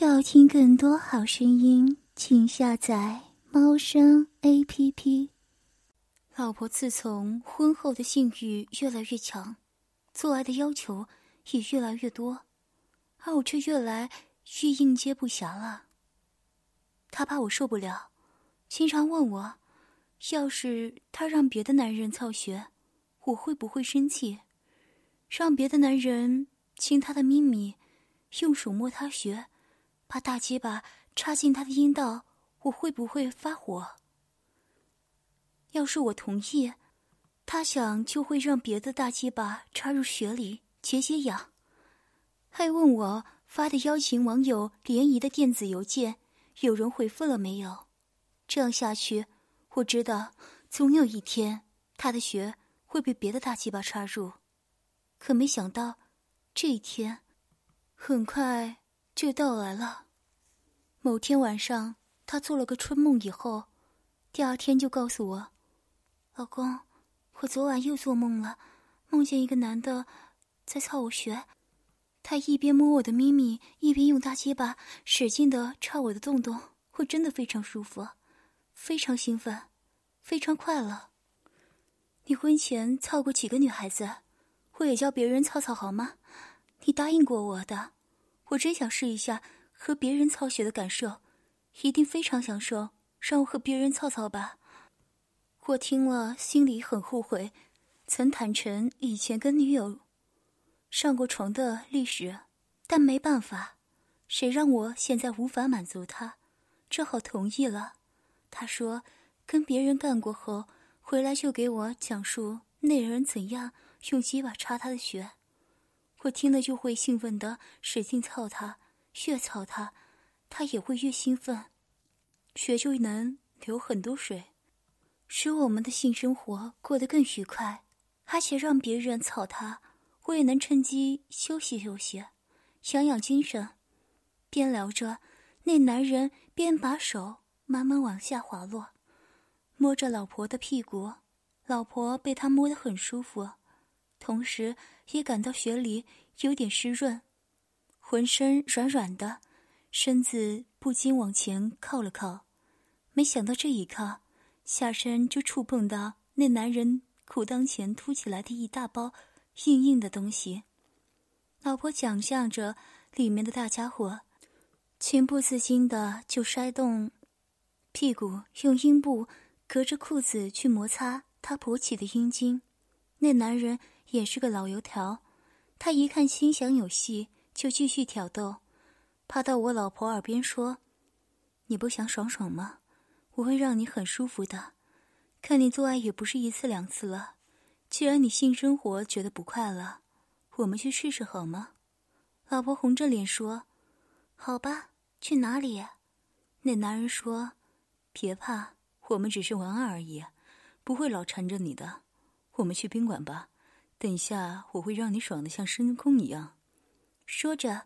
要听更多好声音，请下载猫声 A P P。老婆自从婚后的性欲越来越强，做爱的要求也越来越多，而我却越来越应接不暇了。她怕我受不了，经常问我，要是她让别的男人操穴，我会不会生气？让别的男人亲她的咪咪，用手摸她穴。把大鸡巴插进他的阴道，我会不会发火？要是我同意，他想就会让别的大鸡巴插入血里解解痒，还问我发的邀请网友联谊的电子邮件有人回复了没有？这样下去，我知道总有一天他的血会被别的大鸡巴插入，可没想到这一天很快。就到来了。某天晚上，他做了个春梦，以后，第二天就告诉我：“老公，我昨晚又做梦了，梦见一个男的在操我穴。他一边摸我的咪咪，一边用大鸡巴使劲的插我的洞洞。我真的非常舒服，非常兴奋，非常快乐。你婚前操过几个女孩子？我也教别人操操好吗？你答应过我的。”我真想试一下和别人操血的感受，一定非常享受。让我和别人操操吧。我听了心里很后悔，曾坦诚以前跟女友上过床的历史，但没办法，谁让我现在无法满足他，只好同意了。他说跟别人干过后，回来就给我讲述那人怎样用鸡巴插他的血。我听了就会兴奋的使劲操他，越操他，他也会越兴奋，血就能流很多水，使我们的性生活过得更愉快，而且让别人操他，我也能趁机休息休息，养养精神。边聊着，那男人边把手慢慢往下滑落，摸着老婆的屁股，老婆被他摸得很舒服。同时，也感到血里有点湿润，浑身软软的，身子不禁往前靠了靠。没想到这一靠，下身就触碰到那男人裤裆前凸起来的一大包硬硬的东西。老婆想象着里面的大家伙，情不自禁的就摔动屁股，用阴部隔着裤子去摩擦他勃起的阴茎。那男人。也是个老油条，他一看心想有戏，就继续挑逗，趴到我老婆耳边说：“你不想爽爽吗？我会让你很舒服的。看你做爱也不是一次两次了，既然你性生活觉得不快乐，我们去试试好吗？”老婆红着脸说：“好吧，去哪里？”那男人说：“别怕，我们只是玩玩而已，不会老缠着你的。我们去宾馆吧。”等一下，我会让你爽的像深空一样。说着，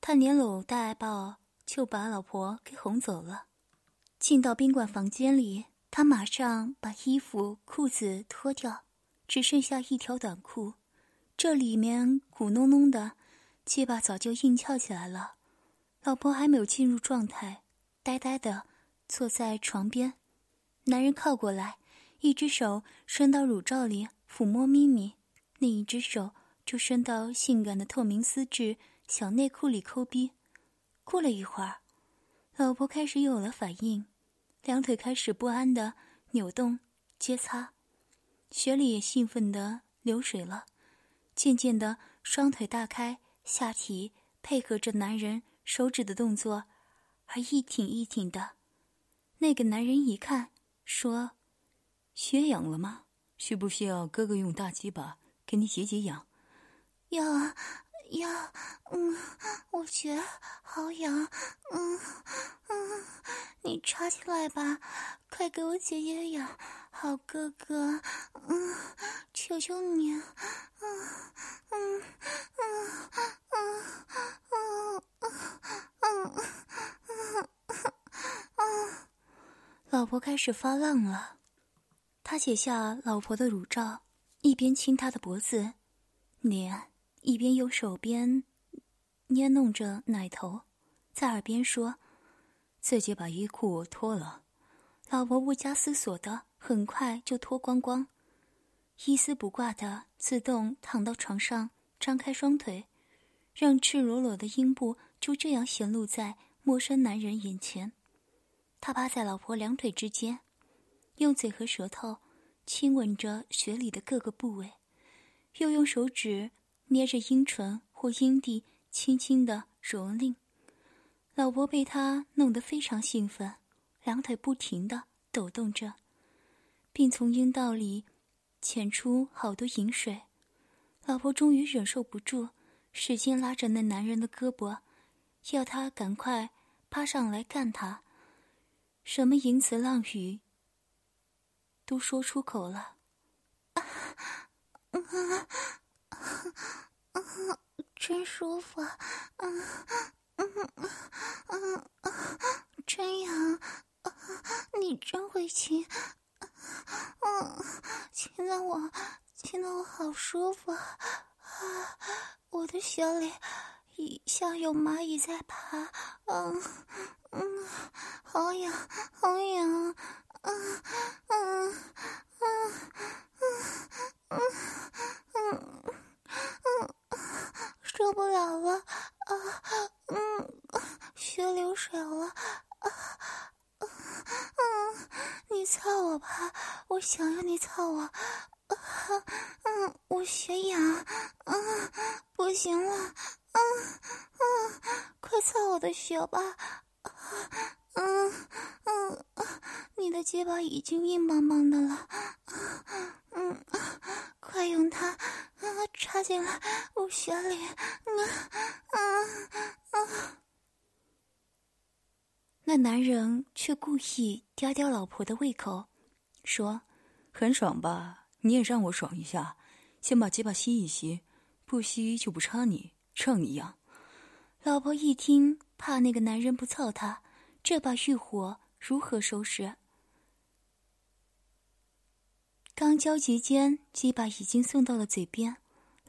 他连搂带抱就把老婆给哄走了。进到宾馆房间里，他马上把衣服裤子脱掉，只剩下一条短裤。这里面鼓隆隆的，鸡巴早就硬翘起来了。老婆还没有进入状态，呆呆的坐在床边。男人靠过来，一只手伸到乳罩里抚摸咪咪。另一只手就伸到性感的透明丝质小内裤里抠逼。过了一会儿，老婆开始有了反应，两腿开始不安的扭动、接擦，血里也兴奋的流水了。渐渐的，双腿大开，下体配合着男人手指的动作，而一挺一挺的。那个男人一看，说：“血痒了吗？需不需要哥哥用大鸡巴？”给你解解痒，要要，嗯，我觉好痒，嗯嗯，你插进来吧，快给我解解痒，好哥哥，嗯，求求你，嗯嗯嗯嗯嗯嗯嗯嗯，老婆开始发浪了，他解下老婆的乳罩。一边亲他的脖子、脸，一边用手边捏弄着奶头，在耳边说：“自己把衣裤脱了。”老婆不加思索的很快就脱光光，一丝不挂的自动躺到床上，张开双腿，让赤裸裸的阴部就这样显露在陌生男人眼前。他趴在老婆两腿之间，用嘴和舌头亲吻着雪里的各个部位，又用手指捏着阴唇或阴蒂，轻轻的蹂躏。老婆被他弄得非常兴奋。两腿不停的抖动着，并从阴道里潜出好多饮水。老婆终于忍受不住，使劲拉着那男人的胳膊，要他赶快趴上来干他。什么淫词浪语都说出口了。啊，啊真舒服，嗯嗯嗯嗯，真痒。你真会亲，嗯，亲的我，亲的我好舒服啊！我的血里像有蚂蚁在爬，嗯嗯，好痒，好痒，嗯嗯嗯嗯嗯嗯嗯，受不了了啊！嗯，血流水了啊！嗯，你操我吧，我想要你操我。嗯，我血痒，嗯，不行了，嗯嗯，快操我的血吧。嗯嗯，你的鸡巴已经硬邦邦的了。嗯，快用它插进来我血里。啊啊啊。那男人却故意吊吊老婆的胃口，说：“很爽吧？你也让我爽一下，先把鸡巴吸一吸，不吸就不插你，让你痒。”老婆一听，怕那个男人不操她，这把欲火如何收拾？刚交集间，鸡巴已经送到了嘴边，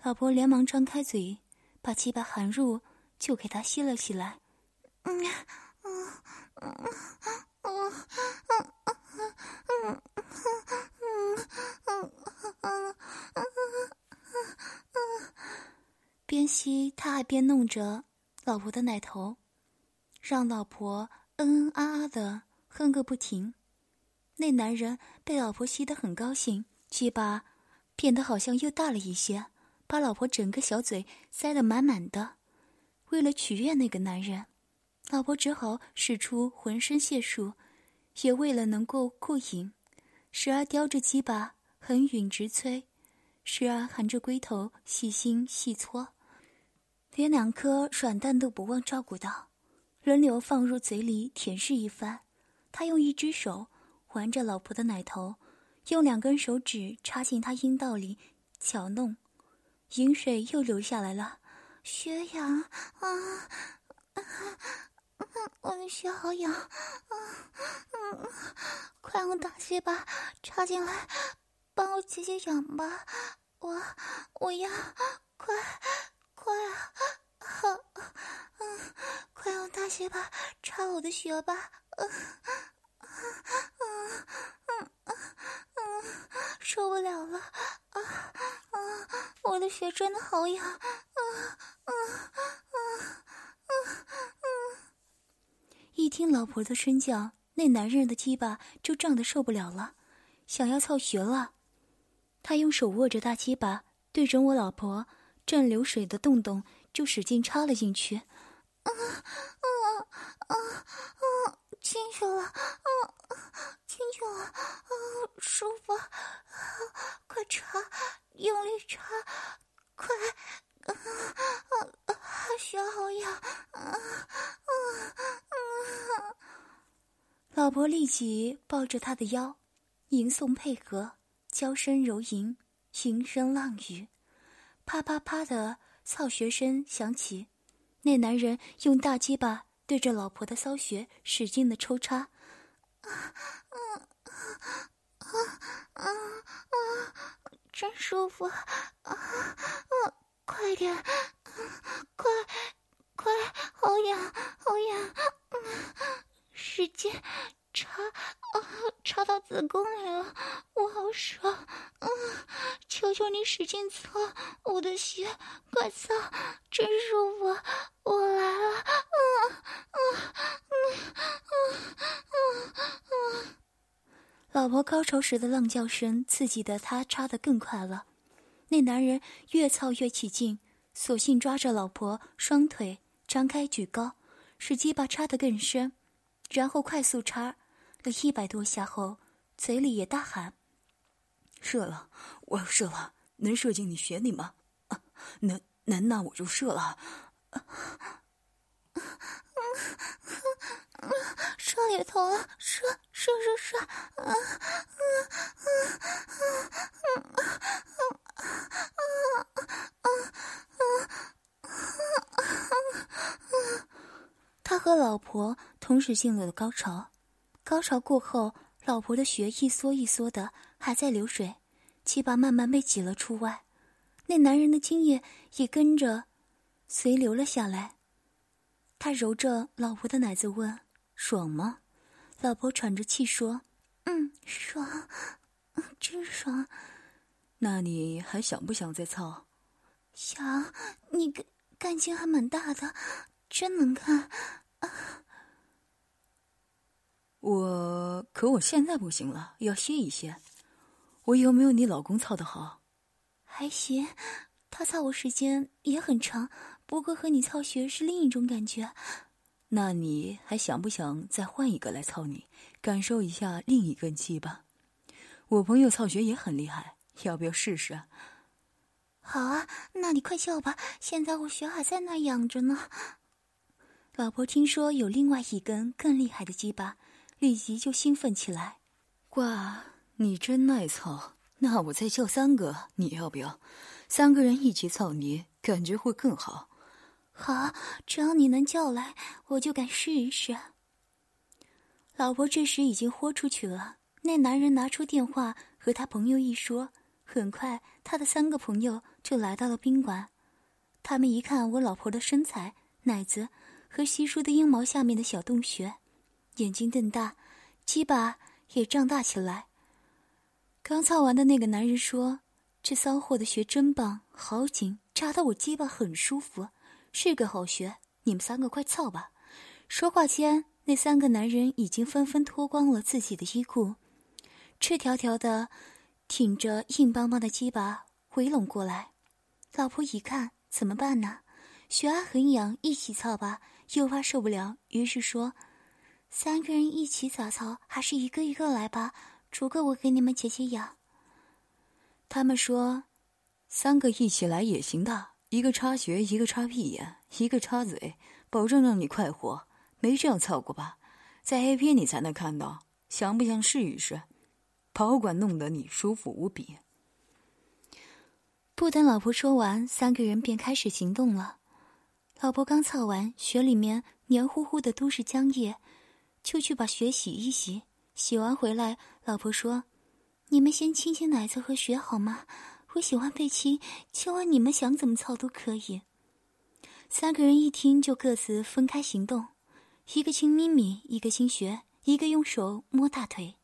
老婆连忙张开嘴，把鸡巴含入，就给他吸了起来。嗯。嗯嗯嗯嗯嗯嗯嗯嗯边吸他还边弄着老婆的奶头，让老婆嗯嗯啊啊的哼个不停。那男人被老婆吸得很高兴，鸡巴变得好像又大了一些，把老婆整个小嘴塞得满满的。为了取悦那个男人。老婆只好使出浑身解数，也为了能够过瘾，时而叼着鸡巴横吮直催，时而含着龟头细心细搓，连两颗软蛋都不忘照顾到，轮流放入嘴里舔舐一番。他用一只手环着老婆的奶头，用两根手指插进她阴道里搅弄，饮水又流下来了，血痒啊！我的血好痒，啊嗯，快用大鸡巴插进来，帮我解解痒吧。我我要快快啊！好，嗯，快用大鸡巴插我的血吧。嗯嗯嗯嗯嗯，受不了了啊啊！我的血真的好痒，啊啊啊啊嗯。一听老婆的声叫，那男人的鸡巴就胀得受不了了，想要操穴了。他用手握着大鸡巴，对准我老婆正流水的洞洞，就使劲插了进去。啊啊啊啊！进去了，啊，进去了，啊，舒服，啊快插，用力插，快，啊啊！血好痒，啊啊啊！老婆立即抱着他的腰，吟诵配合，娇声柔吟，情声浪语，啪啪啪的操穴声响起。那男人用大鸡巴对着老婆的骚穴使劲的抽插，啊啊啊啊啊！真舒服，啊啊！快点，快快，好痒，好痒，使劲插，插到子宫里了，我好爽，嗯，求求你使劲搓我的血，快操，真舒服，我来了，嗯嗯嗯嗯嗯嗯。老婆高潮时的浪叫声刺激的他插得更快了，那男人越操越起劲，索性抓着老婆双腿张开举高，使鸡巴插得更深，然后快速插了一百多下后，嘴里也大喊：“射了，我要射了，能射进你血里吗？能能，那我就射了。”射里头了，射射射射，嗯嗯嗯嗯嗯嗯嗯嗯他和老婆同时进入了高潮，高潮过后，老婆的血一缩一缩的，还在流水，鸡巴慢慢被挤了出外，那男人的精液也跟着随流了下来。他揉着老婆的奶子问。爽吗？老婆喘着气说：“嗯，爽，真爽。那你还想不想再操？想。你干干劲还蛮大的，真能干。我可我现在不行了，要歇一歇。我有没有你老公操的好？还行，他操我时间也很长，不过和你操学是另一种感觉。”那你还想不想再换一个来操你，感受一下另一根鸡巴？我朋友操学也很厉害，要不要试试？好啊，那你快叫吧，现在我学还在那养着呢。老婆听说有另外一根更厉害的鸡巴，立即就兴奋起来。哇，你真耐操！那我再叫三个，你要不要？三个人一起操你，感觉会更好。好，只要你能叫来，我就敢试一试。老婆这时已经豁出去了。那男人拿出电话和他朋友一说，很快他的三个朋友就来到了宾馆。他们一看我老婆的身材、奶子和稀疏的阴毛下面的小洞穴，眼睛瞪大，鸡巴也胀大起来。刚操完的那个男人说：“这骚货的穴真棒，好紧，扎得我鸡巴很舒服。”是个好穴，你们三个快操吧！说话间，那三个男人已经纷纷脱光了自己的衣裤，赤条条的挺着硬邦邦的鸡巴围拢过来。老婆一看，怎么办呢？血压很痒，一起操吧，又怕受不了，于是说：“三个人一起咋操？还是一个一个来吧，逐个我给你们解解痒。”他们说：“三个一起来也行的。”一个插穴，一个插屁眼，一个插嘴，保证让你快活。没这样操过吧？在 A 片你才能看到。想不想试一试？保管弄得你舒服无比。不等老婆说完，三个人便开始行动了。老婆刚操完，血里面黏糊糊的都是浆液，就去把血洗一洗。洗完回来，老婆说：“你们先清清奶子和血好吗？”我喜欢被亲，千万你们想怎么操都可以。三个人一听就各自分开行动，一个亲咪咪，一个亲穴，一个用手摸大腿。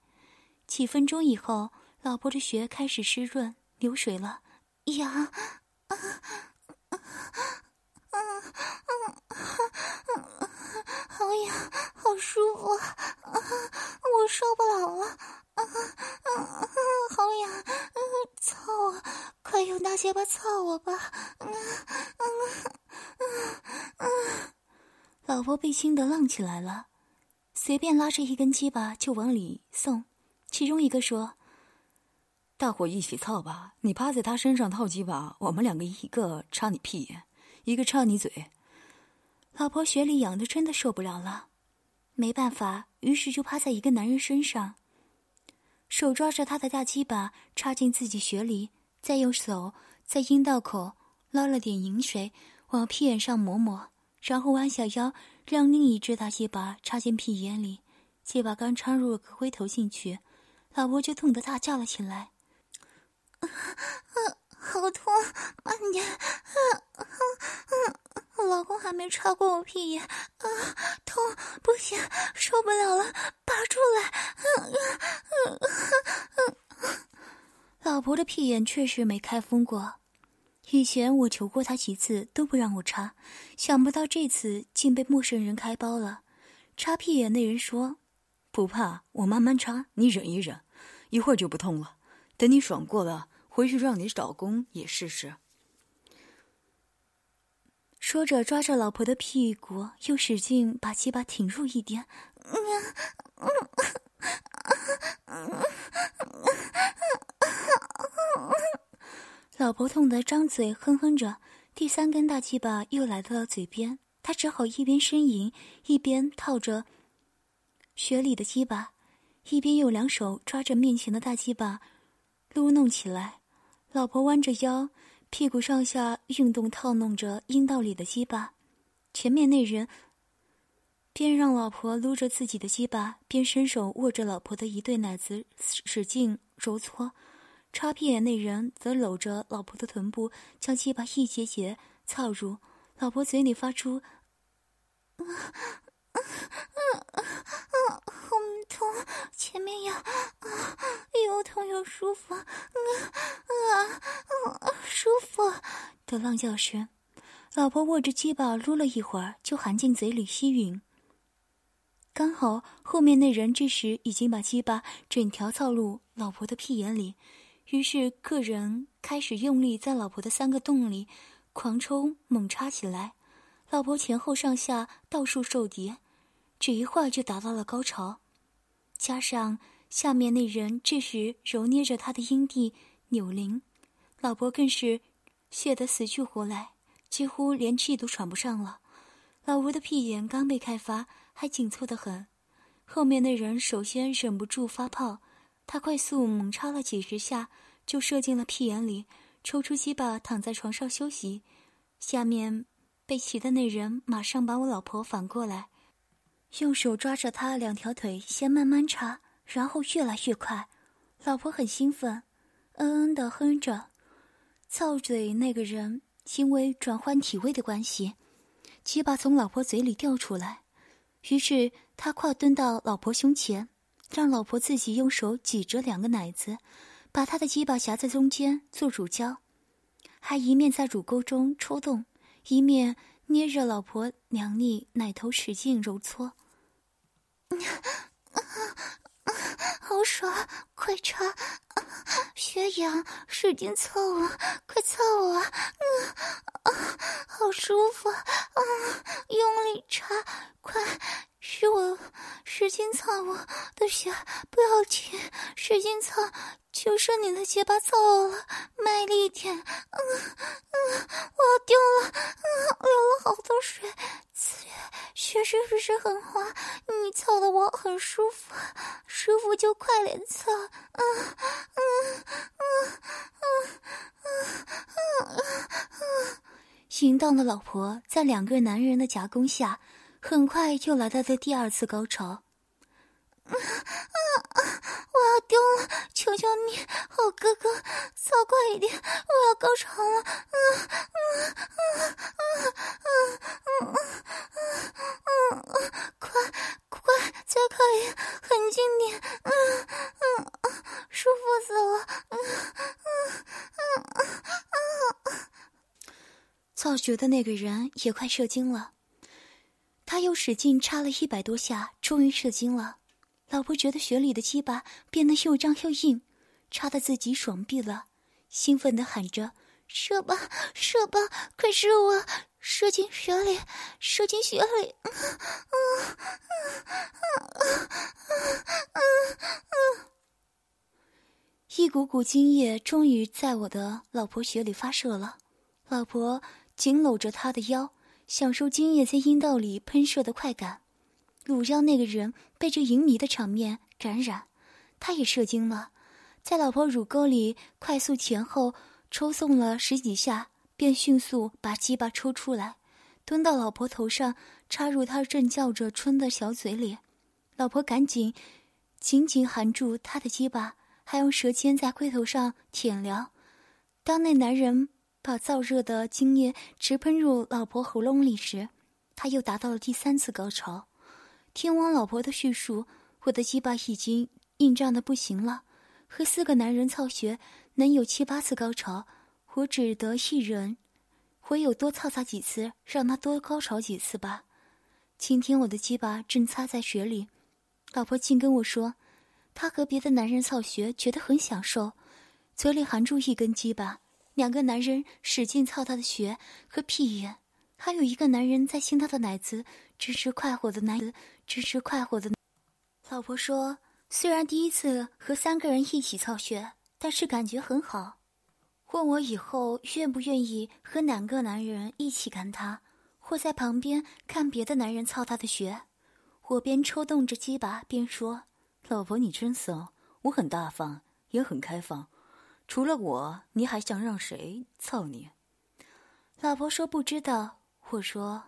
几分钟以后，老婆的穴开始湿润流水了，痒，好痒，好舒服啊，我受不了了。啊啊！好痒，操我！结巴操我吧！啊啊啊啊！老婆被亲得浪起来了，随便拉着一根鸡巴就往里送。其中一个说：“大伙一起操吧！你趴在他身上套鸡巴，我们两个一个插你屁眼，一个插你嘴。”老婆血里痒的真的受不了了，没办法，于是就趴在一个男人身上。手抓着他的大鸡巴插进自己血里，再用手在阴道口捞了点饮水往屁眼上抹抹，然后弯下腰让另一只大鸡巴插进屁眼里。鸡巴刚插入个龟头进去，老婆就痛得大叫了起来：“啊好痛！慢点！啊老公还没插过我屁眼，啊，痛，不行，受不了了，拔出来！嗯嗯嗯嗯。老婆的屁眼确实没开封过，以前我求过他几次都不让我插，想不到这次竟被陌生人开包了。插屁眼那人说：“不怕，我慢慢插，你忍一忍，一会儿就不痛了。等你爽过了，回去让你老公也试试。”说着，抓着老婆的屁股，又使劲把鸡巴挺入一点。老婆痛得张嘴哼哼着，第三根大鸡巴又来到了嘴边，她只好一边呻吟，一边套着雪里的鸡巴，一边用两手抓着面前的大鸡巴撸弄起来。老婆弯着腰。屁股上下运动，套弄着阴道里的鸡巴。前面那人边让老婆撸着自己的鸡巴，边伸手握着老婆的一对奶子，使劲揉搓。插屁眼那人则搂着老婆的臀部，将鸡巴一节节操入。老婆嘴里发出“啊啊啊啊”，好痛，前面呀，啊，又痛又舒服，啊啊。舒服的浪叫声，老婆握着鸡巴撸了一会儿，就含进嘴里吸吮。刚好后面那人这时已经把鸡巴整条操入老婆的屁眼里，于是个人开始用力在老婆的三个洞里狂抽猛插起来。老婆前后上下到处受敌，只一会儿就达到了高潮。加上下面那人这时揉捏着他的阴蒂扭铃。老婆更是泄得死去活来，几乎连气都喘不上了。老吴的屁眼刚被开发，还紧凑得很。后面那人首先忍不住发泡，他快速猛插了几十下，就射进了屁眼里，抽出鸡巴躺在床上休息。下面被骑的那人马上把我老婆反过来，用手抓着她两条腿，先慢慢插，然后越来越快。老婆很兴奋，嗯嗯的哼着。操嘴那个人因为转换体位的关系，鸡巴从老婆嘴里掉出来，于是他跨蹲到老婆胸前，让老婆自己用手挤着两个奶子，把他的鸡巴夹在中间做乳胶，还一面在乳沟中抽动，一面捏着老婆娘腻奶头使劲揉搓。好爽，快插！血痒，使劲操我，快操我！嗯，啊，好舒服！啊，用力插，快，是我使劲操我的血，不要停，使劲操，就剩你的结巴操了，卖力点！嗯嗯，我要丢了！嗯，流了好多水。血是不是很滑？你操的我很舒服，舒服就快点操！嗯嗯嗯嗯嗯嗯嗯！淫荡的老婆在两个男人的夹攻下，很快就来到了第二次高潮。啊啊！我要丢了！求求你，好哥哥，操快一点！我要高潮了！啊啊啊啊啊啊啊啊！快快，再快一点，狠劲点！嗯嗯，舒服死了！嗯嗯嗯嗯嗯。造血的那个人也快射精了，又使劲插了一百多下，终于射精了。老婆觉得血里的鸡巴变得又胀又硬，插的自己爽毙了，兴奋地喊着：“射吧，射吧，快射我，射进血里，射进血里！”嗯嗯嗯嗯嗯一股股精液终于在我的老婆血里发射了，老婆紧搂着他的腰，享受精液在阴道里喷射的快感。鲁让那个人被这淫靡的场面感染，他也射精了，在老婆乳沟里快速前后抽送了十几下，便迅速把鸡巴抽出来，蹲到老婆头上，插入她正叫着春的小嘴里。老婆赶紧紧紧含住他的鸡巴，还用舌尖在龟头上舔撩。当那男人把燥热的精液直喷入老婆喉咙里时，他又达到了第三次高潮。听完老婆的叙述，我的鸡巴已经硬胀的不行了。和四个男人操穴能有七八次高潮，我只得一人，唯有多操他几次，让他多高潮几次吧。今天我的鸡巴正擦在雪里，老婆竟跟我说，她和别的男人操穴觉得很享受，嘴里含住一根鸡巴。两个男人使劲操他的穴和屁眼，还有一个男人在亲他的奶子，真是快活的男子，真是快活的。老婆说，虽然第一次和三个人一起操穴，但是感觉很好。问我以后愿不愿意和两个男人一起干他，或在旁边看别的男人操他的穴。我边抽动着鸡巴边说：“老婆，你真骚，我很大方，也很开放。”除了我，你还想让谁操你？老婆说不知道。我说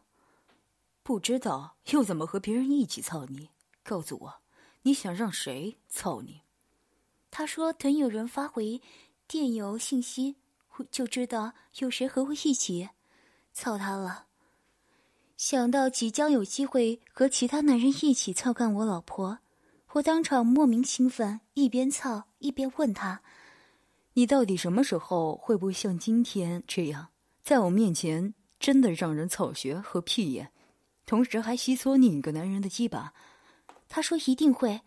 不知道，又怎么和别人一起操你？告诉我，你想让谁操你？他说等有人发回电邮信息，就知道有谁和我一起操他了。想到即将有机会和其他男人一起操干我老婆，我当场莫名兴奋，一边操一边问他。你到底什么时候会不会像今天这样，在我面前真的让人草穴和屁眼，同时还吸搓另一个男人的鸡巴？他说一定会。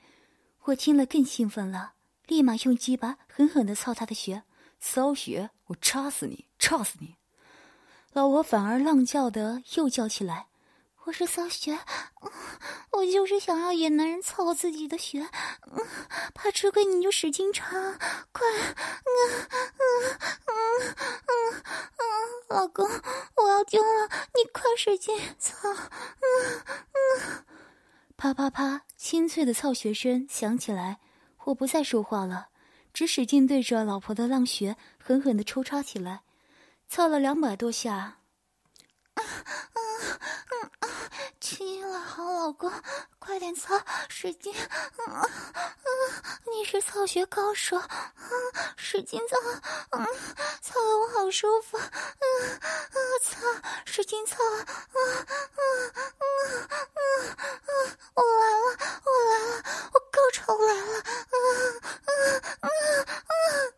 我听了更兴奋了，立马用鸡巴狠狠的操他的穴，骚穴！我插死你，插死你！老婆反而浪叫的又叫起来。我是骚穴，我就是想要野男人操自己的穴，怕吃亏你就使劲插，快，嗯嗯嗯嗯嗯，老公，我要丢了，你快使劲操，嗯嗯，啪啪啪，清脆的操穴声响起来，我不再说话了，只使劲对着老婆的浪穴狠狠的抽插起来，操了两百多下。亲了，好老公，快点操，使劲！嗯嗯，你是操学高手，嗯，使劲操，嗯，操的我好舒服，嗯嗯，操，使劲操，嗯嗯嗯嗯嗯，我来了，我来了，我高潮来了，嗯嗯嗯嗯，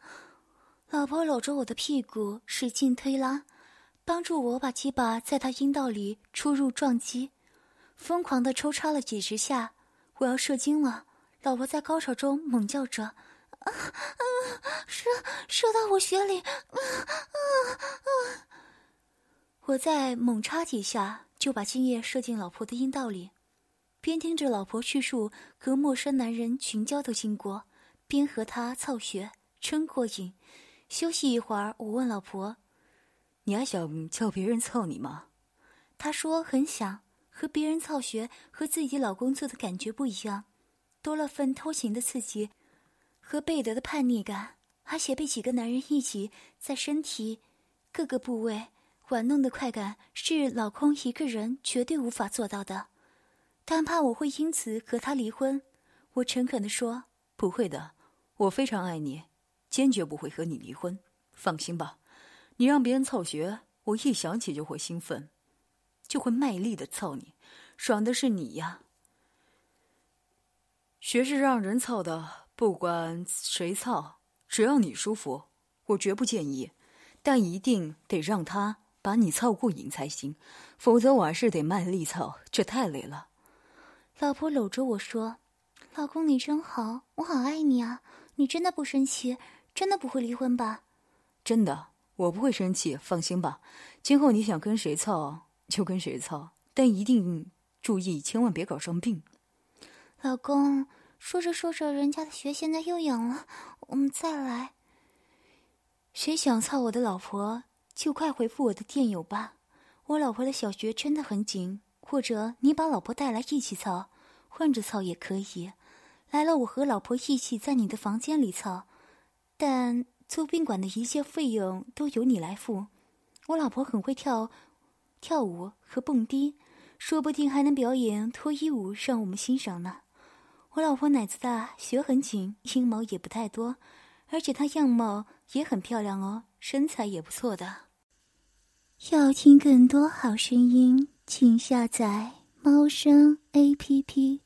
老婆搂着我的屁股，使劲推拉。帮助我把鸡巴在他阴道里出入撞击，疯狂的抽插了几十下，我要射精了。老婆在高潮中猛叫着：“啊啊，射射到我血里！”啊啊啊！我再猛插几下，就把精液射进老婆的阴道里，边听着老婆叙述和陌生男人群交的经过，边和他操穴，真过瘾。休息一会儿，我问老婆。你还想叫别人操你吗？他说很想和别人操学，和自己老公做的感觉不一样，多了份偷情的刺激和贝德的叛逆感，而且被几个男人一起在身体各个部位玩弄的快感，是老公一个人绝对无法做到的。但怕我会因此和他离婚，我诚恳地说：“不会的，我非常爱你，坚决不会和你离婚，放心吧。”你让别人操学，我一想起就会兴奋，就会卖力的操你，爽的是你呀。学是让人操的，不管谁操，只要你舒服，我绝不建议，但一定得让他把你操过瘾才行，否则我还是得卖力操，这太累了。老婆搂着我说：“老公，你真好，我好爱你啊！你真的不生气，真的不会离婚吧？”真的。我不会生气，放心吧。今后你想跟谁操就跟谁操，但一定注意，千万别搞上病。老公，说着说着，人家的血现在又痒了，我们再来。谁想操我的老婆，就快回复我的电邮吧。我老婆的小穴真的很紧，或者你把老婆带来一起操，换着操也可以。来了，我和老婆一起在你的房间里操，但。租宾馆的一切费用都由你来付，我老婆很会跳，跳舞和蹦迪，说不定还能表演脱衣舞让我们欣赏呢。我老婆奶子大，学很紧，阴毛也不太多，而且她样貌也很漂亮哦，身材也不错的。要听更多好声音，请下载猫声 A P P。